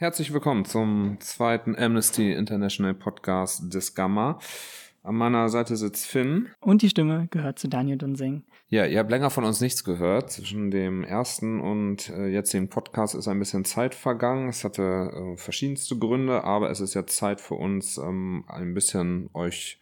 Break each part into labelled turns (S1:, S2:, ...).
S1: Herzlich willkommen zum zweiten Amnesty International Podcast des Gamma. An meiner Seite sitzt Finn.
S2: Und die Stimme gehört zu Daniel Dunsing.
S1: Ja, ihr habt länger von uns nichts gehört. Zwischen dem ersten und äh, jetzt dem Podcast ist ein bisschen Zeit vergangen. Es hatte äh, verschiedenste Gründe, aber es ist jetzt Zeit für uns, ähm, ein bisschen euch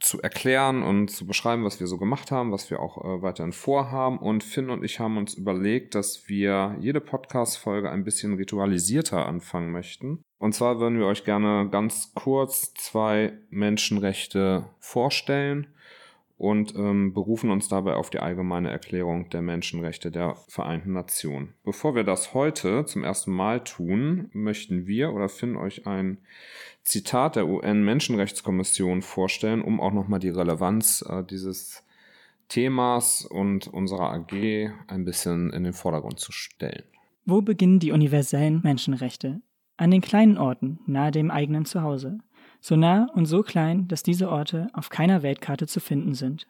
S1: zu erklären und zu beschreiben, was wir so gemacht haben, was wir auch äh, weiterhin vorhaben. Und Finn und ich haben uns überlegt, dass wir jede Podcast-Folge ein bisschen ritualisierter anfangen möchten. Und zwar würden wir euch gerne ganz kurz zwei Menschenrechte vorstellen und ähm, berufen uns dabei auf die allgemeine Erklärung der Menschenrechte der Vereinten Nationen. Bevor wir das heute zum ersten Mal tun, möchten wir oder Finn euch ein Zitat der UN-Menschenrechtskommission vorstellen, um auch nochmal die Relevanz äh, dieses Themas und unserer AG ein bisschen in den Vordergrund zu stellen.
S2: Wo beginnen die universellen Menschenrechte? An den kleinen Orten, nahe dem eigenen Zuhause so nah und so klein, dass diese Orte auf keiner Weltkarte zu finden sind.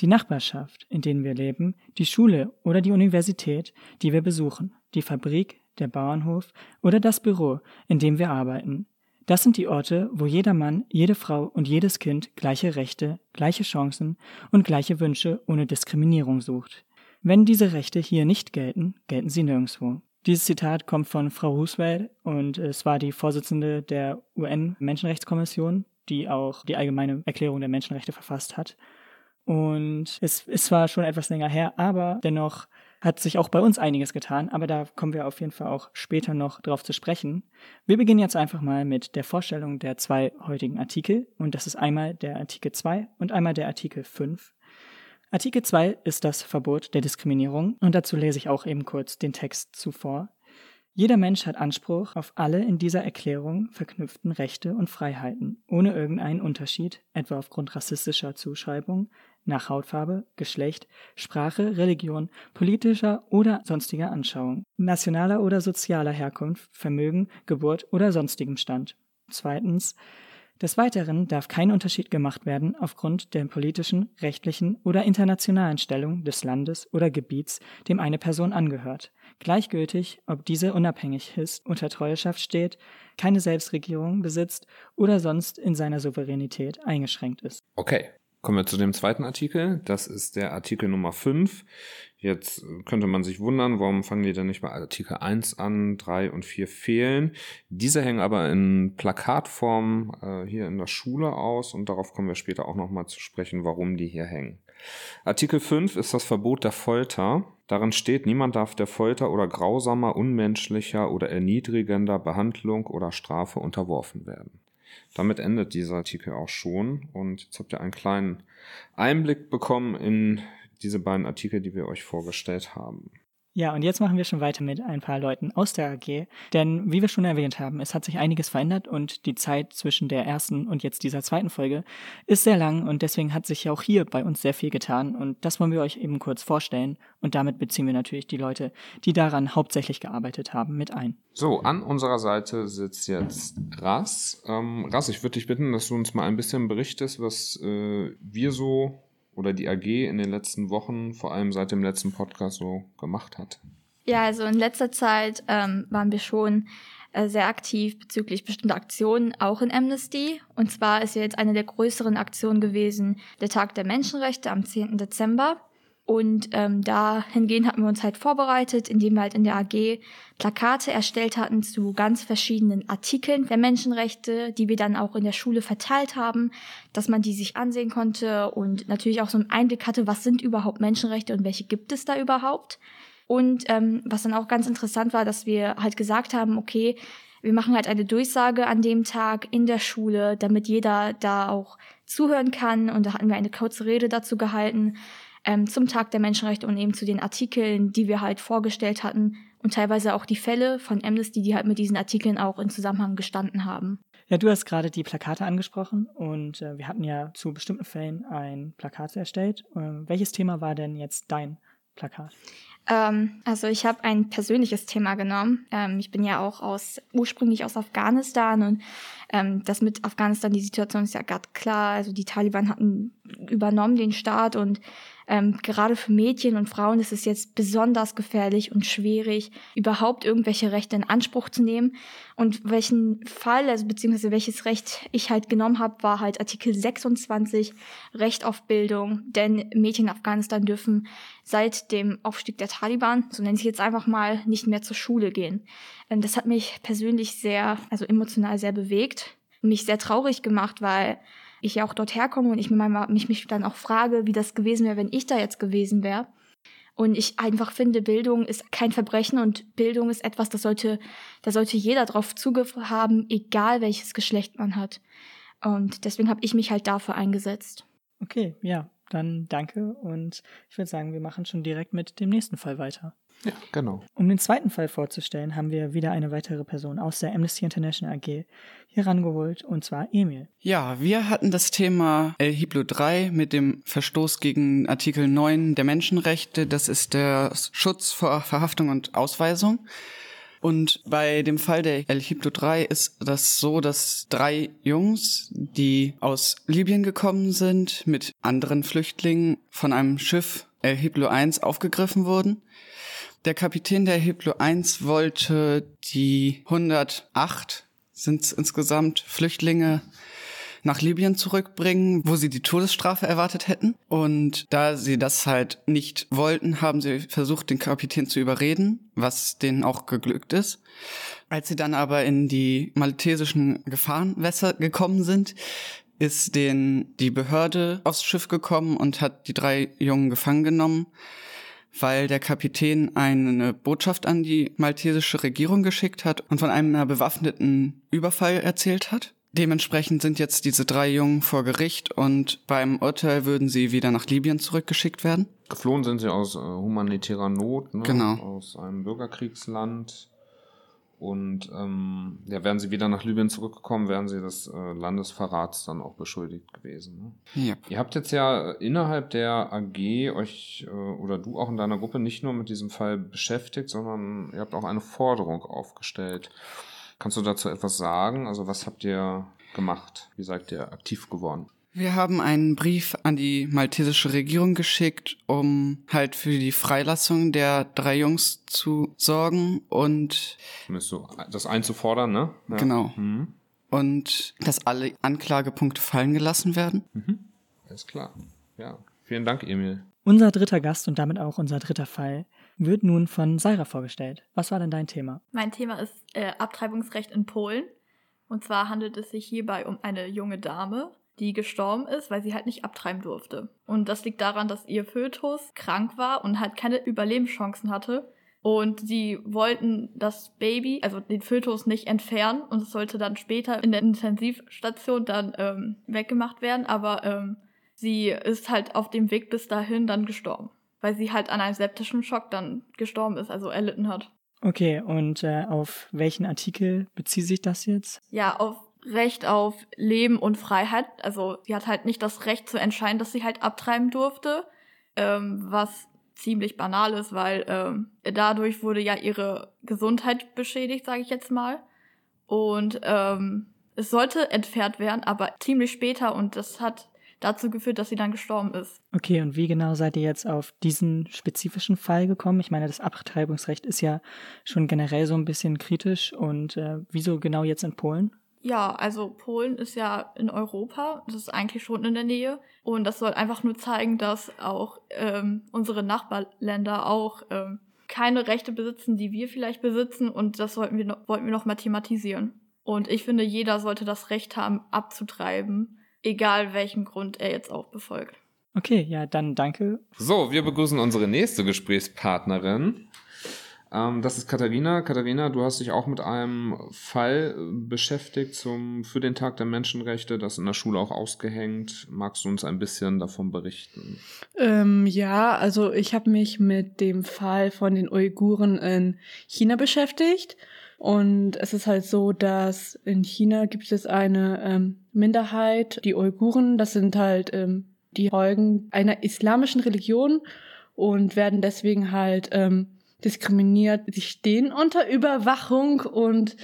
S2: Die Nachbarschaft, in denen wir leben, die Schule oder die Universität, die wir besuchen, die Fabrik, der Bauernhof oder das Büro, in dem wir arbeiten. Das sind die Orte, wo jeder Mann, jede Frau und jedes Kind gleiche Rechte, gleiche Chancen und gleiche Wünsche ohne Diskriminierung sucht. Wenn diese Rechte hier nicht gelten, gelten sie nirgendwo. Dieses Zitat kommt von Frau Roosevelt und es war die Vorsitzende der UN-Menschenrechtskommission, die auch die allgemeine Erklärung der Menschenrechte verfasst hat. Und es ist zwar schon etwas länger her, aber dennoch hat sich auch bei uns einiges getan, aber da kommen wir auf jeden Fall auch später noch drauf zu sprechen. Wir beginnen jetzt einfach mal mit der Vorstellung der zwei heutigen Artikel und das ist einmal der Artikel 2 und einmal der Artikel 5. Artikel 2 ist das Verbot der Diskriminierung und dazu lese ich auch eben kurz den Text zuvor. Jeder Mensch hat Anspruch auf alle in dieser Erklärung verknüpften Rechte und Freiheiten, ohne irgendeinen Unterschied, etwa aufgrund rassistischer Zuschreibung, nach Hautfarbe, Geschlecht, Sprache, Religion, politischer oder sonstiger Anschauung, nationaler oder sozialer Herkunft, Vermögen, Geburt oder sonstigem Stand. Zweitens, des Weiteren darf kein Unterschied gemacht werden aufgrund der politischen, rechtlichen oder internationalen Stellung des Landes oder Gebiets, dem eine Person angehört. Gleichgültig, ob diese unabhängig ist, unter Treueschaft steht, keine Selbstregierung besitzt oder sonst in seiner Souveränität eingeschränkt ist.
S1: Okay, Kommen wir zu dem zweiten Artikel. Das ist der Artikel Nummer 5. Jetzt könnte man sich wundern, warum fangen die denn nicht bei Artikel 1 an, 3 und 4 fehlen. Diese hängen aber in Plakatform äh, hier in der Schule aus und darauf kommen wir später auch nochmal zu sprechen, warum die hier hängen. Artikel 5 ist das Verbot der Folter. Darin steht, niemand darf der Folter oder grausamer, unmenschlicher oder erniedrigender Behandlung oder Strafe unterworfen werden. Damit endet dieser Artikel auch schon. Und jetzt habt ihr einen kleinen Einblick bekommen in diese beiden Artikel, die wir euch vorgestellt haben.
S2: Ja, und jetzt machen wir schon weiter mit ein paar Leuten aus der AG. Denn wie wir schon erwähnt haben, es hat sich einiges verändert und die Zeit zwischen der ersten und jetzt dieser zweiten Folge ist sehr lang und deswegen hat sich ja auch hier bei uns sehr viel getan und das wollen wir euch eben kurz vorstellen und damit beziehen wir natürlich die Leute, die daran hauptsächlich gearbeitet haben, mit ein.
S1: So, an unserer Seite sitzt jetzt Ras. Ähm, Ras, ich würde dich bitten, dass du uns mal ein bisschen berichtest, was äh, wir so oder die AG in den letzten Wochen, vor allem seit dem letzten Podcast, so gemacht hat?
S3: Ja, also in letzter Zeit ähm, waren wir schon äh, sehr aktiv bezüglich bestimmter Aktionen, auch in Amnesty. Und zwar ist ja jetzt eine der größeren Aktionen gewesen der Tag der Menschenrechte am 10. Dezember. Und ähm, dahingehend hatten wir uns halt vorbereitet, indem wir halt in der AG Plakate erstellt hatten zu ganz verschiedenen Artikeln der Menschenrechte, die wir dann auch in der Schule verteilt haben, dass man die sich ansehen konnte und natürlich auch so einen Einblick hatte, was sind überhaupt Menschenrechte und welche gibt es da überhaupt. Und ähm, was dann auch ganz interessant war, dass wir halt gesagt haben, okay, wir machen halt eine Durchsage an dem Tag in der Schule, damit jeder da auch zuhören kann. Und da hatten wir eine kurze Rede dazu gehalten ähm, zum Tag der Menschenrechte und eben zu den Artikeln, die wir halt vorgestellt hatten und teilweise auch die Fälle von Amnesty, die halt mit diesen Artikeln auch in Zusammenhang gestanden haben.
S2: Ja, du hast gerade die Plakate angesprochen und äh, wir hatten ja zu bestimmten Fällen ein Plakat erstellt. Ähm, welches Thema war denn jetzt dein Plakat?
S3: Ähm, also ich habe ein persönliches Thema genommen. Ähm, ich bin ja auch aus ursprünglich aus Afghanistan und ähm, das mit Afghanistan, die Situation ist ja gerade klar. Also die Taliban hatten übernommen den Staat und Ähm, gerade für Mädchen und Frauen ist es jetzt besonders gefährlich und schwierig, überhaupt irgendwelche Rechte in Anspruch zu nehmen. Und welchen Fall, also beziehungsweise welches Recht ich halt genommen habe, war halt Artikel 26, Recht auf Bildung. Denn Mädchen in Afghanistan dürfen seit dem Aufstieg der Taliban, so nenne ich jetzt einfach mal, nicht mehr zur Schule gehen. Ähm, das hat mich persönlich sehr, also emotional sehr bewegt, mich sehr traurig gemacht, weil ich ja auch dort herkomme und ich mich, mich dann auch frage, wie das gewesen wäre, wenn ich da jetzt gewesen wäre. Und ich einfach finde, Bildung ist kein Verbrechen und Bildung ist etwas, das sollte, da sollte jeder drauf Zugriff haben, egal welches Geschlecht man hat. Und deswegen habe ich mich halt dafür eingesetzt.
S2: Okay, ja, dann danke und ich würde sagen, wir machen schon direkt mit dem nächsten Fall weiter.
S1: Ja, genau.
S2: Um den zweiten Fall vorzustellen, haben wir wieder eine weitere Person aus der Amnesty International AG hier rangeholt, und zwar Emil.
S4: Ja, wir hatten das Thema El Hiblo 3 mit dem Verstoß gegen Artikel 9 der Menschenrechte. Das ist der Schutz vor Verhaftung und Ausweisung. Und bei dem Fall der El Hiblo 3 ist das so, dass drei Jungs, die aus Libyen gekommen sind, mit anderen Flüchtlingen von einem Schiff El Hiblo 1 aufgegriffen wurden. Der Kapitän der Hiblo 1 wollte die 108 sind insgesamt Flüchtlinge nach Libyen zurückbringen, wo sie die Todesstrafe erwartet hätten. Und da sie das halt nicht wollten, haben sie versucht, den Kapitän zu überreden, was denen auch geglückt ist. Als sie dann aber in die maltesischen Gefahrenwässer gekommen sind, ist denen die Behörde aufs Schiff gekommen und hat die drei Jungen gefangen genommen weil der Kapitän eine Botschaft an die maltesische Regierung geschickt hat und von einem bewaffneten Überfall erzählt hat. Dementsprechend sind jetzt diese drei Jungen vor Gericht und beim Urteil würden sie wieder nach Libyen zurückgeschickt werden.
S1: Geflohen sind sie aus äh, humanitärer Not, ne?
S4: genau.
S1: aus einem Bürgerkriegsland. Und ähm, ja, wären sie wieder nach Libyen zurückgekommen, wären sie des äh, Landesverrats dann auch beschuldigt gewesen.
S4: Ne? Yep.
S1: Ihr habt jetzt ja innerhalb der AG euch äh, oder du auch in deiner Gruppe nicht nur mit diesem Fall beschäftigt, sondern ihr habt auch eine Forderung aufgestellt. Kannst du dazu etwas sagen? Also was habt ihr gemacht? Wie seid ihr aktiv geworden?
S4: Wir haben einen Brief an die maltesische Regierung geschickt, um halt für die Freilassung der drei Jungs zu sorgen und
S1: so das einzufordern, ne?
S4: Ja. Genau. Mhm. Und dass alle Anklagepunkte fallen gelassen werden.
S1: Mhm. Alles klar. Ja. Vielen Dank, Emil.
S2: Unser dritter Gast und damit auch unser dritter Fall wird nun von Saira vorgestellt. Was war denn dein Thema?
S5: Mein Thema ist äh, Abtreibungsrecht in Polen. Und zwar handelt es sich hierbei um eine junge Dame, die gestorben ist, weil sie halt nicht abtreiben durfte. Und das liegt daran, dass ihr Fötus krank war und halt keine Überlebenschancen hatte. Und sie wollten das Baby, also den Fötus, nicht entfernen und es sollte dann später in der Intensivstation dann ähm, weggemacht werden. Aber ähm, sie ist halt auf dem Weg bis dahin dann gestorben, weil sie halt an einem septischen Schock dann gestorben ist, also erlitten hat.
S2: Okay, und äh, auf welchen Artikel bezieht sich das jetzt?
S5: Ja, auf Recht auf Leben und Freiheit. Also sie hat halt nicht das Recht zu entscheiden, dass sie halt abtreiben durfte, ähm, was ziemlich banal ist, weil ähm, dadurch wurde ja ihre Gesundheit beschädigt, sage ich jetzt mal. Und ähm, es sollte entfernt werden, aber ziemlich später und das hat dazu geführt, dass sie dann gestorben ist.
S2: Okay, und wie genau seid ihr jetzt auf diesen spezifischen Fall gekommen? Ich meine, das Abtreibungsrecht ist ja schon generell so ein bisschen kritisch und äh, wieso genau jetzt in Polen?
S5: Ja, also Polen ist ja in Europa, das ist eigentlich schon in der Nähe. Und das soll einfach nur zeigen, dass auch ähm, unsere Nachbarländer auch ähm, keine Rechte besitzen, die wir vielleicht besitzen. Und das sollten wir noch, wollten wir noch mal thematisieren. Und ich finde, jeder sollte das Recht haben, abzutreiben, egal welchen Grund er jetzt auch befolgt.
S2: Okay, ja, dann danke.
S1: So, wir begrüßen unsere nächste Gesprächspartnerin. Ähm, das ist Katharina. Katharina, du hast dich auch mit einem Fall beschäftigt zum, für den Tag der Menschenrechte, das in der Schule auch ausgehängt. Magst du uns ein bisschen davon berichten?
S6: Ähm, ja, also ich habe mich mit dem Fall von den Uiguren in China beschäftigt. Und es ist halt so, dass in China gibt es eine ähm, Minderheit, die Uiguren, das sind halt ähm, die Folgen einer islamischen Religion und werden deswegen halt ähm, diskriminiert. Sie stehen unter Überwachung und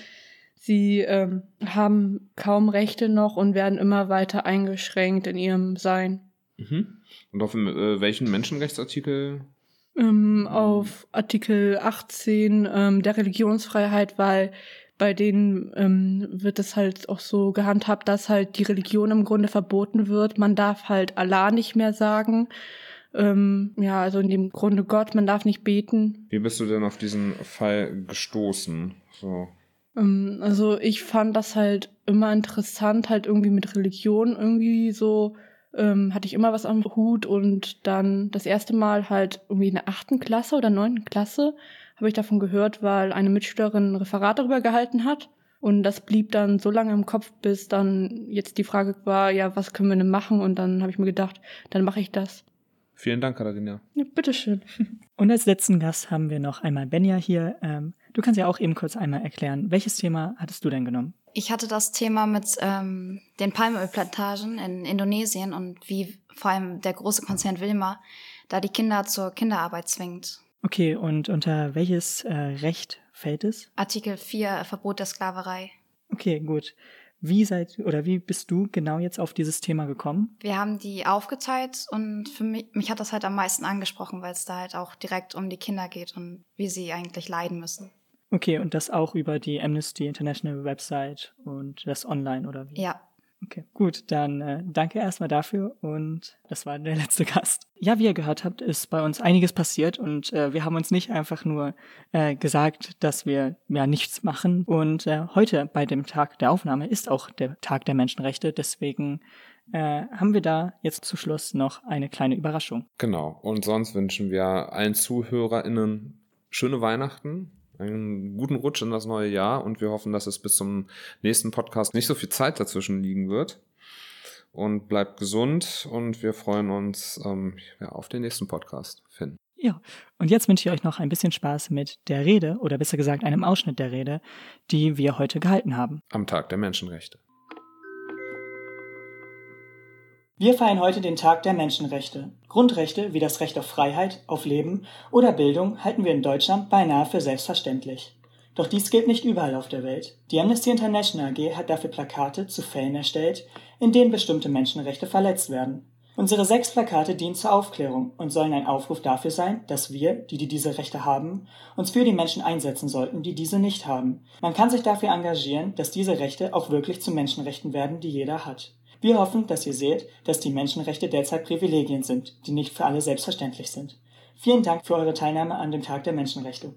S6: sie ähm, haben kaum Rechte noch und werden immer weiter eingeschränkt in ihrem Sein.
S1: Mhm. Und auf äh, welchen Menschenrechtsartikel?
S6: Ähm, auf Artikel 18 ähm, der Religionsfreiheit, weil bei denen ähm, wird es halt auch so gehandhabt, dass halt die Religion im Grunde verboten wird. Man darf halt Allah nicht mehr sagen. Ähm, ja, also in dem Grunde Gott, man darf nicht beten.
S1: Wie bist du denn auf diesen Fall gestoßen? So.
S6: Ähm, also ich fand das halt immer interessant, halt irgendwie mit Religion irgendwie so ähm, hatte ich immer was am Hut und dann das erste Mal halt irgendwie in der achten Klasse oder neunten Klasse habe ich davon gehört, weil eine Mitschülerin ein Referat darüber gehalten hat. Und das blieb dann so lange im Kopf, bis dann jetzt die Frage war, ja, was können wir denn machen? Und dann habe ich mir gedacht, dann mache ich das.
S1: Vielen Dank, Katharina.
S6: Ja, bitteschön.
S2: Und als letzten Gast haben wir noch einmal Benja hier. Ähm, du kannst ja auch eben kurz einmal erklären, welches Thema hattest du denn genommen?
S7: Ich hatte das Thema mit ähm, den Palmölplantagen in Indonesien und wie vor allem der große Konzern Wilma da die Kinder zur Kinderarbeit zwingt.
S2: Okay, und unter welches äh, Recht fällt es?
S7: Artikel 4, Verbot der Sklaverei.
S2: Okay, gut. Wie seid oder wie bist du genau jetzt auf dieses Thema gekommen?
S7: Wir haben die aufgeteilt und für mich, mich hat das halt am meisten angesprochen, weil es da halt auch direkt um die Kinder geht und wie sie eigentlich leiden müssen.
S2: Okay, und das auch über die Amnesty International Website und das online oder wie?
S7: Ja.
S2: Okay, gut, dann äh, danke erstmal dafür und das war der letzte Gast. Ja, wie ihr gehört habt, ist bei uns einiges passiert und äh, wir haben uns nicht einfach nur äh, gesagt, dass wir ja nichts machen und äh, heute bei dem Tag der Aufnahme ist auch der Tag der Menschenrechte, deswegen äh, haben wir da jetzt zu Schluss noch eine kleine Überraschung.
S1: Genau, und sonst wünschen wir allen ZuhörerInnen schöne Weihnachten, einen guten Rutsch in das neue Jahr und wir hoffen, dass es bis zum nächsten Podcast nicht so viel Zeit dazwischen liegen wird. Und bleibt gesund und wir freuen uns ähm, ja, auf den nächsten Podcast. Finn.
S2: Ja, und jetzt wünsche ich euch noch ein bisschen Spaß mit der Rede oder besser gesagt einem Ausschnitt der Rede, die wir heute gehalten haben.
S1: Am Tag der Menschenrechte.
S2: Wir feiern heute den Tag der Menschenrechte. Grundrechte wie das Recht auf Freiheit, auf Leben oder Bildung halten wir in Deutschland beinahe für selbstverständlich. Doch dies gilt nicht überall auf der Welt. Die Amnesty International AG hat dafür Plakate zu Fällen erstellt, in denen bestimmte Menschenrechte verletzt werden. Unsere sechs Plakate dienen zur Aufklärung und sollen ein Aufruf dafür sein, dass wir, die, die diese Rechte haben, uns für die Menschen einsetzen sollten, die diese nicht haben. Man kann sich dafür engagieren, dass diese Rechte auch wirklich zu Menschenrechten werden, die jeder hat. Wir hoffen, dass ihr seht, dass die Menschenrechte derzeit Privilegien sind, die nicht für alle selbstverständlich sind. Vielen Dank für eure Teilnahme an dem Tag der Menschenrechte.